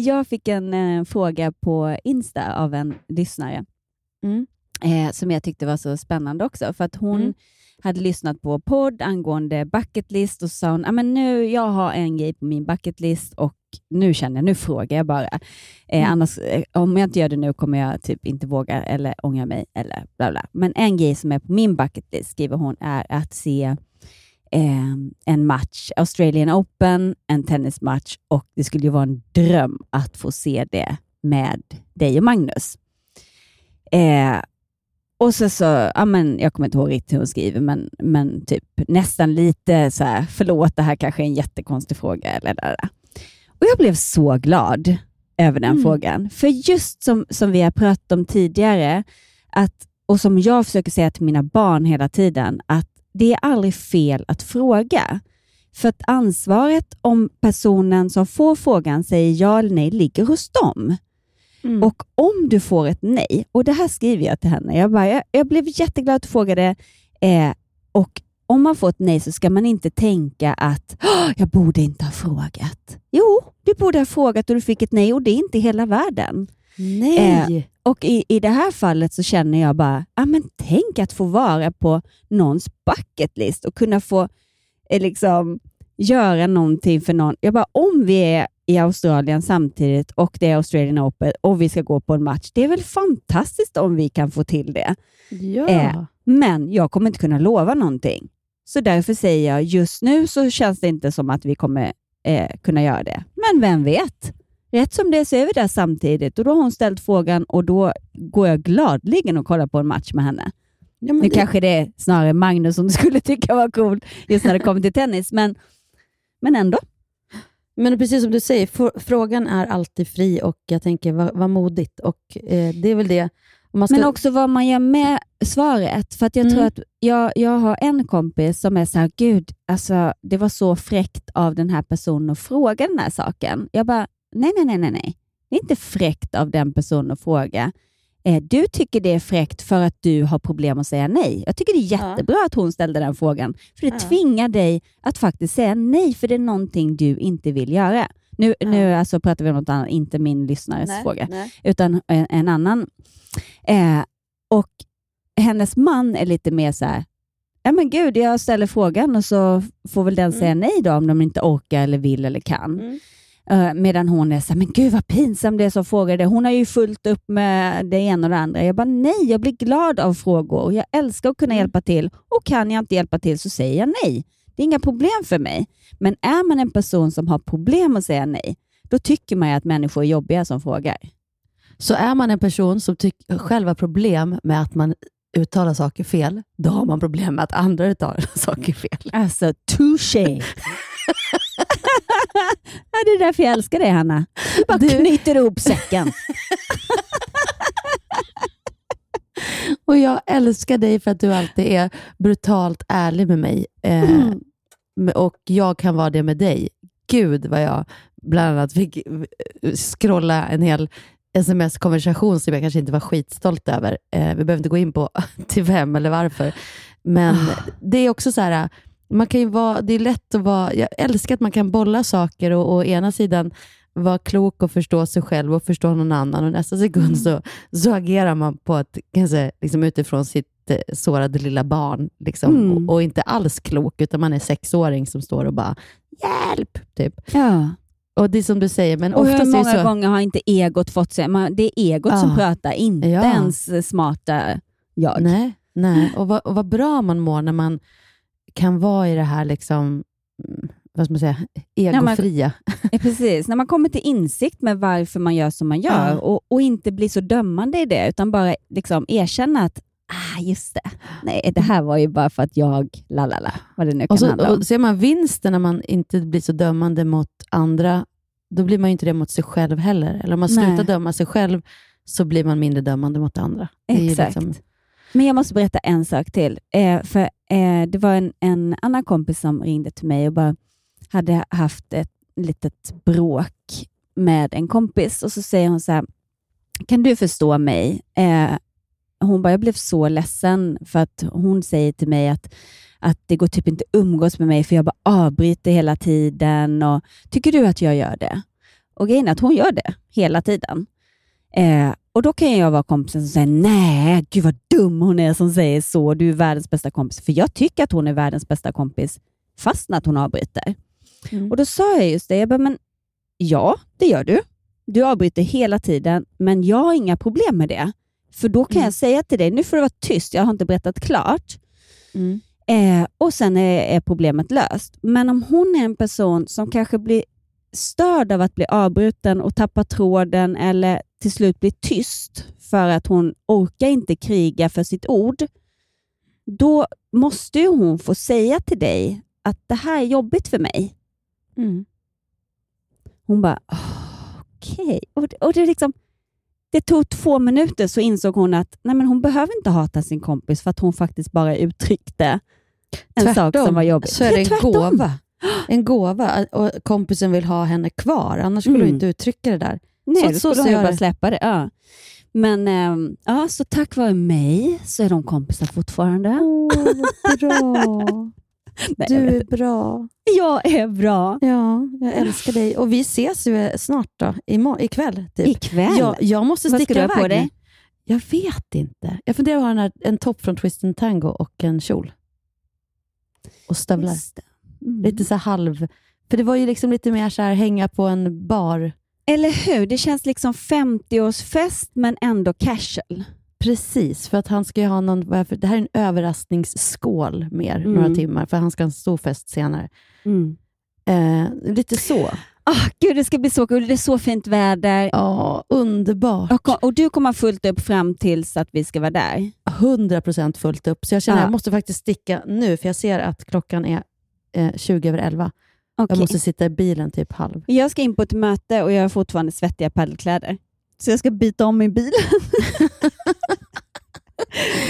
Jag fick en eh, fråga på Insta av en lyssnare Mm. eh, som jag tyckte var så spännande också. För att hon Mm. hade lyssnat på podd angående bucketlist och sa hon, ah, men nu, jag har en grej på min bucketlist och nu känner jag, nu frågar jag bara. Eh, Mm. annars, eh, om jag inte gör det nu kommer jag typ inte våga eller ångra mig eller bla bla. Men en grej som är på min bucketlist, skriver hon, är att se eh, en match, Australian Open, en tennismatch och det skulle ju vara en dröm att få se det med dig och Magnus. Eh, och så, så ja, men, jag kommer inte ihåg riktigt hur hon skriver, men, men typ nästan lite så här, förlåt, det här kanske är en jättekonstig fråga. Eller där. Och jag blev så glad över den Mm. frågan. För just som, som vi har pratat om tidigare, att, och som jag försöker säga till mina barn hela tiden, att det är aldrig fel att fråga. För att ansvaret om personen som får frågan säger ja eller nej ligger hos dem. Mm. Och om du får ett nej, och det här skriver jag till henne, jag, bara, jag, jag blev jätteglad att du frågade, eh, och om man får ett nej så ska man inte tänka att "Åh, jag borde inte ha frågat. Jo, du borde ha frågat och du fick ett nej och det är inte hela världen. Nej! Eh, och i, i det här fallet så känner jag bara, ah, men tänk att få vara på någons bucketlist och kunna få eh, liksom, göra någonting för någon. Jag bara, om vi är i Australien samtidigt och det är Australian Open och vi ska gå på en match, det är väl fantastiskt om vi kan få till det. Ja. Eh, men jag kommer inte kunna lova någonting. Så därför säger jag, just nu så känns det inte som att vi kommer eh, kunna göra det. Men vem vet? Rätt som det så är vi där samtidigt och då har hon ställt frågan och då går jag gladligen och kollar på en match med henne. Ja, men nu det- kanske det är snarare Magnus som skulle tycka var cool just när det kommer till tennis, men, men ändå. Men precis som du säger, för, frågan är alltid fri och jag tänker, vad, vad modigt. Och eh, det är väl det. Ska, Men också vad man gör med svaret. För att jag tror Mm. att jag, jag har en kompis som är så här, gud, alltså, det var så fräckt av den här personen att fråga den här saken. Jag bara, nej, nej, nej, nej, nej. Det är inte fräckt av den personen att fråga. Eh, du tycker det är fräckt för att du har problem att säga nej. Jag tycker det är jättebra att hon ställde den frågan. För det Ja. tvingar dig att faktiskt säga nej, för det är någonting du inte vill göra. Nu, nu alltså pratar vi om något annat, inte min lyssnares Nej, fråga, nej. utan en, en annan. Eh, och hennes man är lite mer så här, ja men gud, jag ställer frågan och så får väl den säga nej då om de inte orkar eller vill eller kan. Mm. Eh, medan hon är så här, men gud vad pinsam det är som frågar det. Hon har ju fullt upp med det ena och det andra. Jag bara, nej, jag blir glad av frågor och jag älskar att kunna hjälpa till. Och kan jag inte hjälpa till så säger jag nej. Det är inga problem för mig. Men är man en person som har problem att säga nej, då tycker man ju att människor är jobbiga som frågar. Så är man en person som tycker själv har problem med att man uttalar saker fel, då har man problem med att andra uttalar saker fel. Alltså, touché! det är därför jag älskar dig, Hanna. Du bara Du- knyter ihop säcken. Och jag älskar dig för att du alltid är brutalt ärlig med mig. Eh, Mm. Och jag kan vara det med dig. Gud vad jag bland annat fick eh, scrolla en hel sms-konversation som jag kanske inte var skitstolt över. Eh, vi behöver inte gå in på till vem eller varför. Men det är också så här, man kan ju vara, det är lätt att vara, jag älskar att man kan bolla saker och, å ena sidan vara klok och förstå sig själv och förstå någon annan och nästa sekund så, så agerar man på ett, kanske liksom utifrån sitt eh, sårade lilla barn liksom, Mm. och, och inte alls klok, utan man är sexåring som står och bara hjälp, typ. Ja. Och det är som du säger, men Och oftast hur många så. gånger har inte egot fått sig... Man, det är egot som Ja. pratar, inte Ja. ens smarta jag. Nej, nej. Och, vad, och vad bra man mår när man kan vara i det här, liksom, mm, vad ska man säga, egofria. Ja, precis, när man kommer till insikt med varför man gör som man gör Ja. och, och inte blir så dömande i det, utan bara liksom erkänna att ah, just det, nej, det här var ju bara för att jag, la la la, vad det nu kan Och så handla om. och ser man vinsten när man inte blir så dömande mot andra, då blir man ju inte det mot sig själv heller. Eller om man Nej. slutar döma sig själv, så blir man mindre dömande mot andra. Exakt. liksom- men jag måste berätta en sak till. Eh, för eh, Det var en, en annan kompis som ringde till mig och bara hade haft ett litet bråk med en kompis och så säger hon så här, kan du förstå mig? Eh, hon bara, jag blev så ledsen för att hon säger till mig att, att det går typ inte att umgås med mig för jag bara avbryter hela tiden. Och, Tycker du att jag gör det? Och grejen är att hon gör det hela tiden. Eh, och Då kan jag vara kompisen som säger nej, gud vad dum hon är som säger så. Du är världens bästa kompis. För jag tycker att hon är världens bästa kompis fast att hon avbryter. Och Då sa jag just det, jag bara, men ja, det gör du. Du avbryter hela tiden, men jag har inga problem med det. För då kan jag säga till dig, nu får du vara tyst, jag har inte berättat klart. Mm. Eh, och sen är, är problemet löst. Men om hon är en person som kanske blir störd av att bli avbruten och tappa tråden eller till slut blir tyst för att hon orkar inte kriga för sitt ord, då måste hon få säga till dig att det här är jobbigt för mig. Mm. Hon bara, "Ah, okej. Och, det- och det, är liksom, det tog två minuter så insåg hon att nej, men hon behöver inte hata sin kompis för att hon faktiskt bara uttryckte en sak som var jobbig. så är det en tvärtom. gåva. En gåva och kompisen vill ha henne kvar, annars skulle Mm. hon inte uttrycka det där. Nej, så, då skulle så hon ju bara släppa det. Ja. Men ehm, ja, så tack vare mig så är de kompisar fortfarande. bra. Nej, Du är bra. Jag är bra. Ja, jag älskar dig. Och vi ses ju snart då, imorgon, ikväll. Typ. Ikväll? Jag, jag måste Vad ska sticka du ha på iväg dig? Jag vet inte. Jag funderar på att ha en, en topp från Twist and Tango och en kjol. Och stövlar. Just det. Mm. Lite så halv... För det var ju liksom lite mer så här hänga på en bar. Eller hur? Det känns liksom 50-årsfest men ändå casual. Precis, för att han ska ju ha någon... Det här är en överraskningsskål mer, Mm. några timmar, för han ska ha en stor fest senare. Eh, lite så. Ah, gud, det ska bli så kul. Det är så fint väder. Ja, underbart. Och, och du kommer fullt upp fram tills att vi ska vara där. 100% fullt upp. Så jag känner att Ja. jag måste faktiskt sticka nu, för jag ser att klockan är eh, 20 över 11. Okej. Jag måste sitta i bilen typ halv. Jag ska in på ett möte och jag har fortfarande svettiga paddelkläder. Så jag ska byta om i bilen.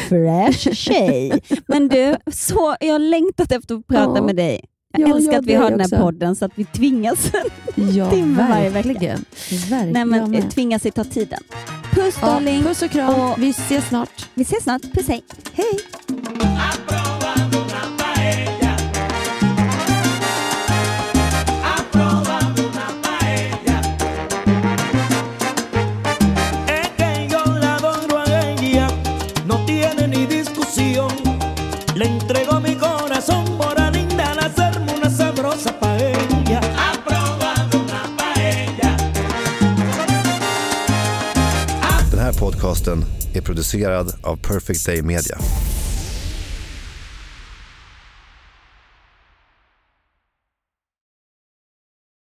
Fresh tjej. Men du, så, jag har längtat efter att prata Ja. med dig. Jag Ja, älskar jag att vi har den här också. podden så att vi tvingas Ja, timme varje vecka. verkligen. Nej, men med. tvingas i ta tiden. Puss Ja, darling. puss och kram. Vi ses snart. Vi ses snart. Puss hej. Hej. Le entrego mi corazón por linda al hacerme una sabrosa paella. Ha probado una paella. Den här podcasten är producerad av Perfect Day Media.